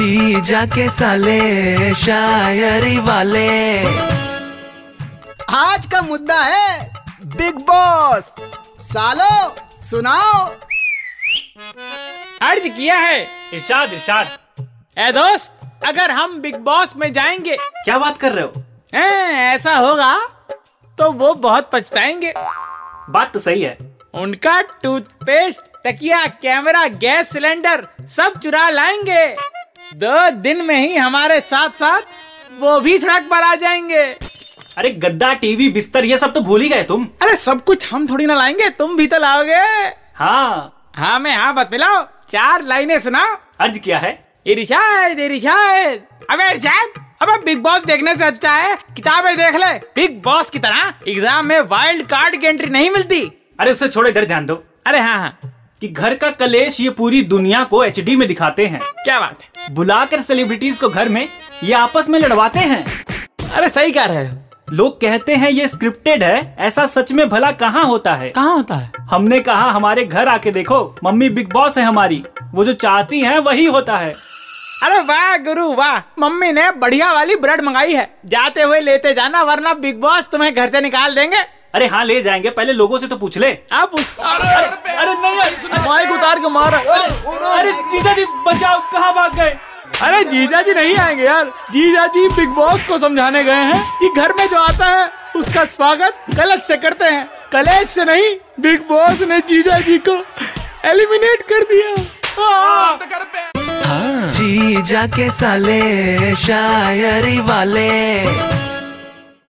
जी जाके साले शायरी वाले। आज का मुद्दा है बिग बॉस। सालो सुनाओ। अर्ज़ किया है। इरशाद इरशाद। ए दोस्त अगर हम बिग बॉस में जाएँगे क्या बात कर रहे हो? हैं, ऐसा होगा तो वो बहुत पछताएँगे। बात तो सही है। उनका टूथपेस्ट तकिया कैमरा गैस सिलेंडर सब चुरा लाएँगे। दो दिन में ही हमारे साथ साथ वो भी सड़क पर आ जाएँगे। अरे गद्दा टीवी बिस्तर ये सब तो भूल ही गए तुम। अरे सब कुछ हम थोड़ी ना लाएँगे तुम भी तो लाओगे। हाँ। हाँ मैं हाँ बत मिलाओ चार लाइनें सुनाओ। अर्ज़ किया है। इरशाद इरशाद अबे इरशाद अबे बिग बॉस देखने से अच्छा है किताबें देख ले। बिग बॉस की तरह एग्ज़ाम में वाइल्ड कार्ड की एंट्री नहीं मिलती। अरे उससे छोड़ो इधर ध्यान दो। अरे हाँ हाँ। कि घर का कलेश ये पूरी दुनिया को एचडी में दिखाते हैं। क्या बात है? बुलाकर सेलिब्रिटीज को घर में ये आपस में लड़वाते हैं? अरे सही कह रहे हो। लोग कहते हैं ये स्क्रिप्टेड है ऐसा सच में भला कहाँ होता है? कहाँ होता है? हमने कहा हमारे घर आके देखो मम्मी बिग बॉस है हमारी वो जो चाहती है वही होता है। अरे वाह गुरु वाह। मम्मी ने बढ़िया वाली ब्रेड मंगाई है। जाते हुए लेते जाना वरना बिग बॉस तुम्हें घर से निकाल देंगे। अरे हाँ ले जाएँगे पहले लोगों से तो पूछ ले। आप अरे अरे अरे, अरे नहीं यार, माइक उतार के मारा अरे जीजा जी बचाओ, कहाँ भाग गए? अरे जीजा जी नहीं आएँगे यार। जीजा जी बिग बॉस को समझाने गए हैं कि घर में जो आता है, उसका स्वागत कलश से करते हैं। कलेश से नहीं, बिग बॉस ने जीजा जी को एलिमिनेट कर दिया। जीजा के साले, शायरी वाले।